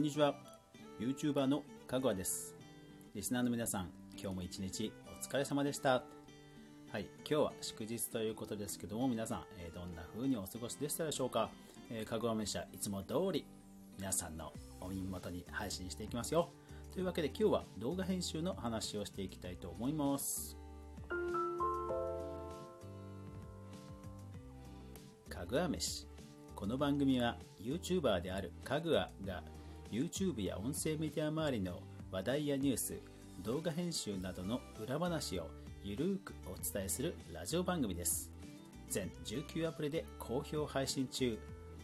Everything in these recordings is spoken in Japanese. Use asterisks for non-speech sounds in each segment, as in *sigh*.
んにちは。YouTuber のかぐわです。リスナーの皆さん今日も一日お疲れ様でした。はい今日は祝日ということですけども皆さん、えー、どんな風にお過ごしでしたでしょうか、えー、かぐわ飯はいつも通り皆さんのお耳元に配信していきますよ。というわけで今日は動画編集の話をしていきたいと思います。かぐわ飯。この番組は YouTuber であるかぐわが YouTube や音声メディア周りの話題やニュース動画編集などの裏話をゆるーくお伝えするラジオ番組です。全19アプリで好評配信中。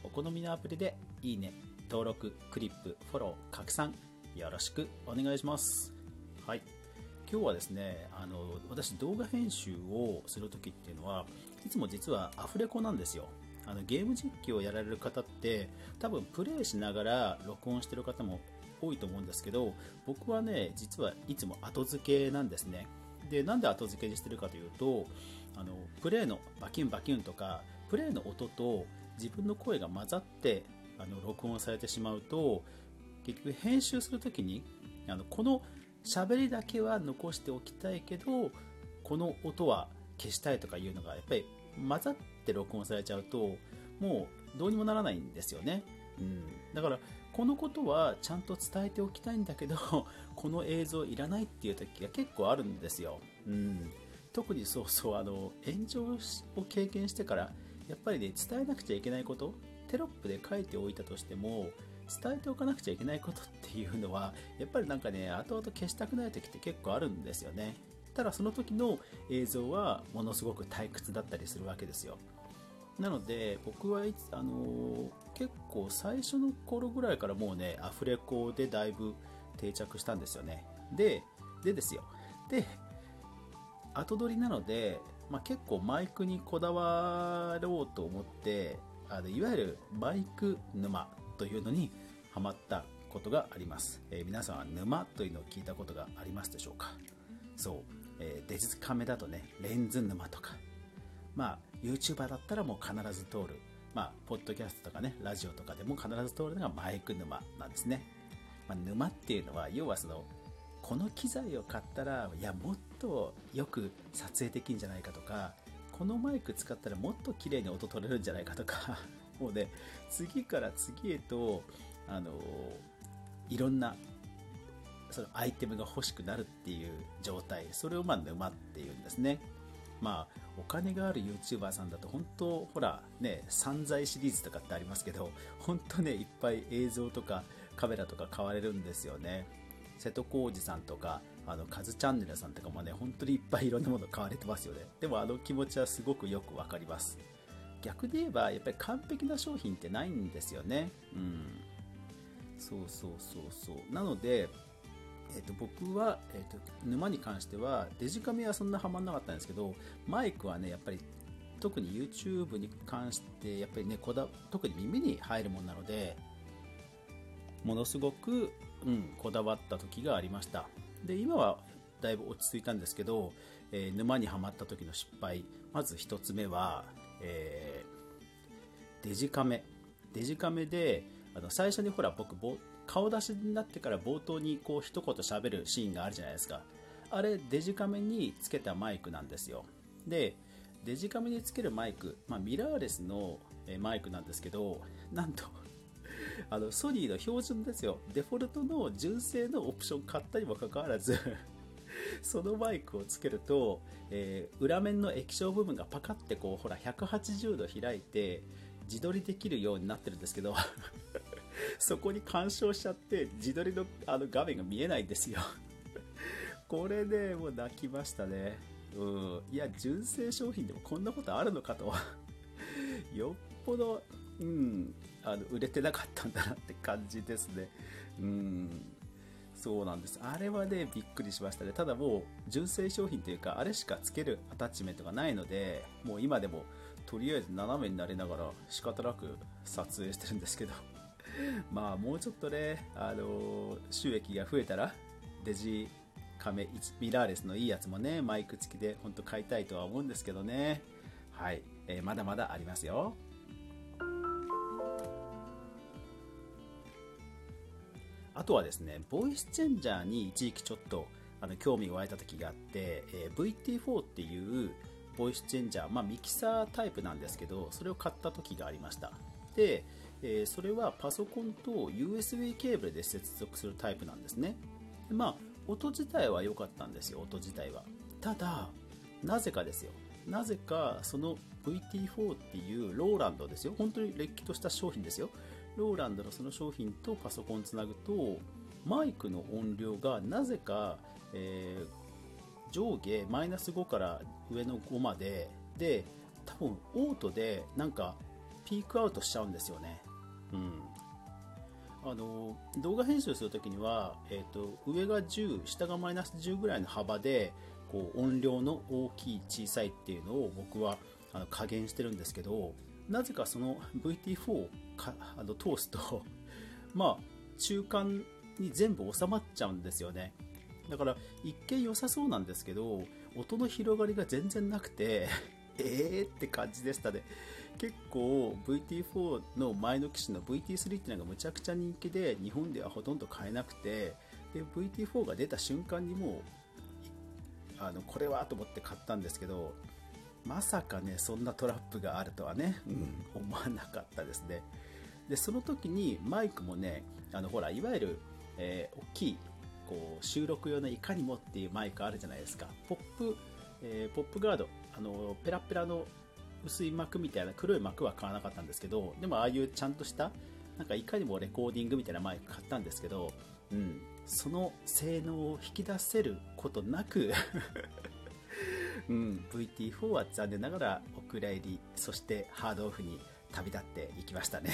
お好みのアプリでいいね登録クリップフォロー拡散よろしくお願いします。はい。今日はですねあの私動画編集をする時っていうのはいつも実はアフレコなんですよ。あのゲーム実況をやられる方って多分プレイしながら録音してる方も多いと思うんですけど僕はね実はいつも後付けなんですね。でなんで後付けにしてるかというとあのプレイのバキュンバキュンとかプレイの音と自分の声が混ざってあの録音されてしまうと結局編集するときにあのこの喋りだけは残しておきたいけどこの音は消したいとかいうのがやっぱり混ざって録音されちゃうともうどうにもならないんですよね、うん、だからこのことはちゃんと伝えておきたいんだけど *laughs* この映像いらないっていう時が結構あるんですよ、うん、特にそうそうあの炎上を経験してからやっぱりね伝えなくちゃいけないことテロップで書いておいたとしても伝えておかなくちゃいけないことっていうのはやっぱりなんかね後々消したくない時って結構あるんですよねっただその時の映像はものすごく退屈だったりするわけですよ。なので僕はいつ、あのー、結構最初の頃ぐらいからもうねアフレコでだいぶ定着したんですよね。ででですよ。で後撮りなので、まあ、結構マイクにこだわろうと思ってあのいわゆるマイク沼というのにハマったことがあります、えー、皆さんは沼というのを聞いたことがありますでしょうか？そう。えー、デジカメだとね、レンズ沼とか、まあ、YouTuber だったらもう必ず通る、まあ、ポッドキャストとかね、ラジオとかでも必ず通るのがマイク沼なんですね。まあ、沼っていうのは、要はその、この機材を買ったら、いや、もっとよく撮影できるんじゃないかとか、このマイク使ったらもっと綺麗に音取れるんじゃないかとか、もうね、次から次へと、あのいろんなそのアイテムが欲しくなるっていう状態それをまあ沼っていうんですね。まあお金がある YouTuber さんだと本当ほらね散財シリーズとかってありますけど本当ねいっぱい映像とかカメラとか買われるんですよね。瀬戸康史さんとかあのカズチャンネルさんとかもね本当にいっぱいいろんなもの買われてますよね。でもあの気持ちはすごくよくわかります。逆で言えばやっぱり完璧な商品ってないんですよね。うん。そうそうそうそう。なのでえー、と僕は、えーと、沼に関してはデジカメはそんなハマんなかったんですけどマイクはねやっぱり特に YouTube に関してやっぱりねこだ特に耳に入るものなのでものすごく、うん、こだわった時がありました。で今はだいぶ落ち着いたんですけど、えー、沼にはまった時の失敗。まず1つ目は、えー、デジカメ。デジカメであの最初にほら僕顔出しになってから冒頭にこう一言喋るシーンがあるじゃないですか。あれデジカメにつけたマイクなんですよ。でデジカメにつけるマイク、まあ、ミラーレスのマイクなんですけどなんと *laughs* あのソニーの標準ですよ。デフォルトの純正のオプション買ったにもかかわらず *laughs* そのマイクをつけると、えー、裏面の液晶部分がパカってこうほら180度開いて自撮りできるようになってるんですけど。*laughs* そこに干渉しちゃって自撮りのあの画面が見えないんですよ。*laughs* これで、ね、もう泣きましたね。うん。いや純正商品でもこんなことあるのかと。*laughs* よっぽどうん。あの売れてなかったんだなって感じですね。うん。そうなんです。あれはねびっくりしましたね。ただもう純正商品というかあれしかつけるアタッチメントがないのでもう今でもとりあえず斜めになりながら仕方なく撮影してるんですけど。*laughs* まあもうちょっとね、あの収益が増えたらデジカメミラーレスのいいやつもねマイク付きで本当買いたいとは思うんですけどね。はい、えー、まだまだありますよ。あとはですね、ボイスチェンジャーに一時期ちょっとあの興味が湧いた時があって、えー、VT4 っていうボイスチェンジャー、まあ、ミキサータイプなんですけど、それを買った時がありました。で、えー、それはパソコンと USB ケーブルで接続するタイプなんですね。でまあ、音自体は良かったんですよ、音自体は。ただ、なぜかですよ。なぜか、その VT4 っていうローランドですよ。本当にれっきとした商品ですよ。ローランドのその商品とパソコンつなぐと、マイクの音量がなぜか、えー、上下マイナス5から上の5までで多分オートでなんかピークアウトしちゃうんですよね。うん、あの動画編集するときには、えーと、上が10下がマイナス10ぐらいの幅でこう音量の大きい小さいっていうのを僕はあの加減してるんですけどなぜかその VT4 をかあの通すと *laughs* まあ中間に全部収まっちゃうんですよね。だから一見良さそうなんですけど音の広がりが全然なくて *laughs* えーって感じでしたね。結構 VT4 の前の機種の VT3 っていうのがむちゃくちゃ人気で日本ではほとんど買えなくてで VT4 が出た瞬間にもうあのこれはと思って買ったんですけどまさかねそんなトラップがあるとはね、うん、思わなかったですね。でその時にマイクもねあのほらいわゆる、えー、大きいこう収録用のいかにもっていうマイクあるじゃないですか。ポップ、えー、ポップガードあのペラペラの薄い膜みたいな黒い膜は買わなかったんですけどでもああいうちゃんとしたなんかいかにもレコーディングみたいなマイク買ったんですけど、うん、その性能を引き出せることなく *laughs* うん、VT4 は残念ながらお蔵入りそしてハードオフに旅立っていきましたね。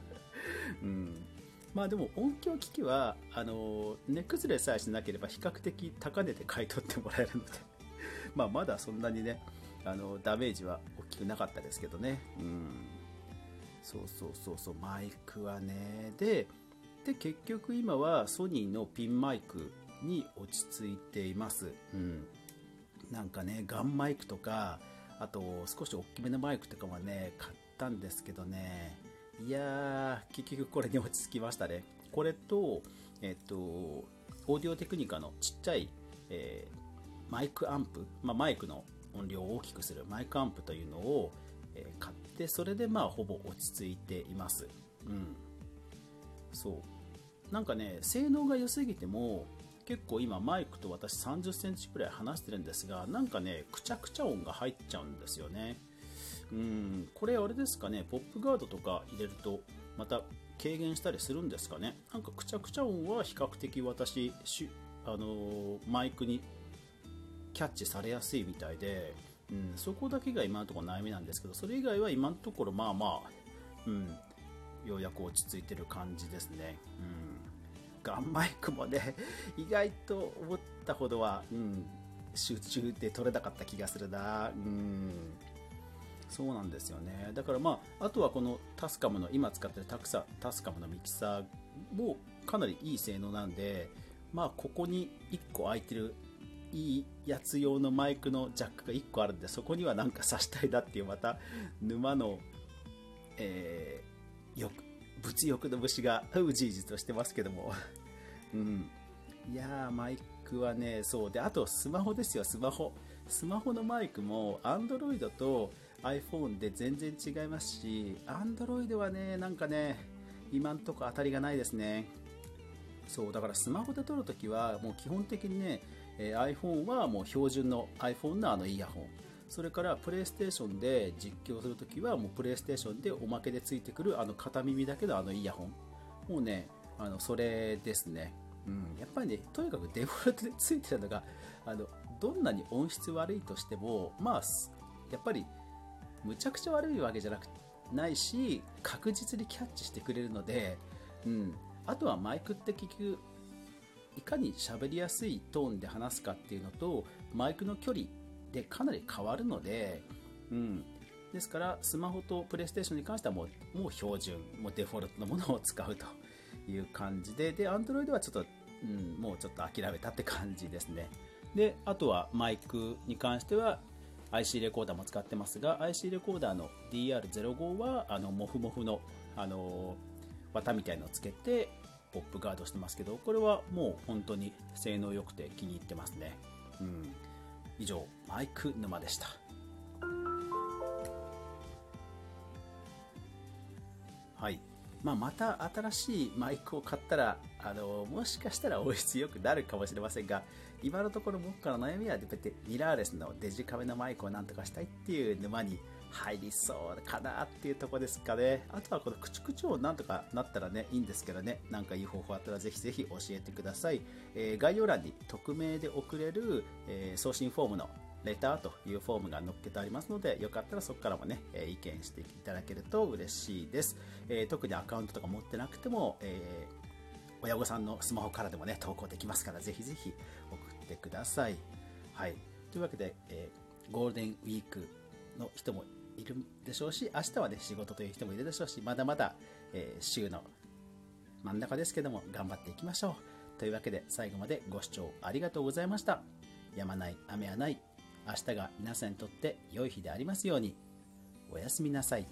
*laughs* うん。まあでも音響機器はあの値崩れさえしなければ比較的高値で買い取ってもらえるので *laughs* まあまだそんなにねあのダメージはきくなかったですけどね。うん。そうそうそうそうマイクはね。でで結局今はソニーのピンマイクに落ち着いています。うん。なんかねガンマイクとかあと少し大きめのマイクとかもね買ったんですけどね。いやー結局これに落ち着きましたね。これとえっとオーディオテクニカのちっちゃい、えー、マイクアンプ、まあ、マイクの音量を大きくするマイクアンプというのを、え、買ってそれでまあほぼ落ち着いています。うん。そう。なんかね性能が良すぎても結構今マイクと私30センチくらい離してるんですがなんかねくちゃくちゃ音が入っちゃうんですよね。うん。これあれですかねポップガードとか入れるとまた軽減したりするんですかね。なんかくちゃくちゃ音は比較的私あの、マイクにキャッチされやすいみたいで、うん、そこだけが今のところ悩みなんですけどそれ以外は今のところまあまあ、うん、ようやく落ち着いてる感じですね、うんガンマイクもね、*laughs* 意外と思ったほどは、うん、集中で取れなかった気がするな。うん。そうなんですよね。だからまあ、あとはこのタスカムの、今使ってるタクサタスカムのミキサーもかなりいい性能なんで、まあ、ここに1個空いてるいいやつ用のマイクのジャックが1個あるんで、そこにはなんか挿したいなっていう、また沼の、えー、よく、物欲の虫がうじうじとしてますけども *laughs* うん。いやー、マイクはね、そう。で、あとスマホですよ、スマホ。スマホのマイクも Android と iPhone で全然違いますし、Android はね、なんかね、今んとこ当たりがないですね。そう、だからスマホで撮るときは、もう基本的にね、えー、iPhone はもう標準の iPhone のあのイヤホン。それからプレイステーションで実況するときはもうプレイステーションでおまけでついてくるあの片耳だけのあのイヤホン。もうね、あのそれですね。うん、やっぱりね、とにかくデフォルトで *laughs* ついてるのが、あの、どんなに音質悪いとしても、まあ、やっぱり、むちゃくちゃ悪いわけじゃなくないし、確実にキャッチしてくれるので、うん、あとはマイクって結局、いかに喋りやすいトーンで話すかっていうのと、マイクの距離でかなり変わるので、うん、ですから、スマホとプレイステーションに関してはもう、もう標準、もうデフォルトのものを使うという感じで、で、Android はちょっと、うん、もうちょっと諦めたって感じですね。で、あとはマイクに関しては IC レコーダーも使ってますが、IC レコーダーの DR05 は、あの、モフモフの、あの、綿みたいのをつけて、ポップガードしてますけど、これはもう本当に性能良くて気に入ってますね。うん。以上、マイク沼でした。はい。まあ、また新しいマイクを買ったら、あの、もしかしたら音質良くなるかもしれませんが、今のところ僕からの悩みは、ミラーレスのデジカメのマイクをなんとかしたいっていう沼に入りそうかなっていうとこですかね。あとはこのクチクチ音なんとかなったらね、いいんですけどね、なんかいい方法あったらぜひぜひ教えてください。えー、概要欄に匿名で送れる、えー、送信フォームのレターというフォームが載っけてありますので、よかったらそこからもね、え意見していただけると嬉しいです。え特にアカウントとか持ってなくても、え親御さんのスマホからでもね、投稿できますから、ぜひぜひ送ってください。はい。というわけで、えゴールデンウィークの人もいるでしょうし、明日はね、仕事という人もいるでしょうし、まだまだ、えー、週の真ん中ですけども、頑張っていきましょう。というわけで、最後までご視聴ありがとうございました。やまない、雨はない。明日が皆さんにとって良い日でありますように。おやすみなさい。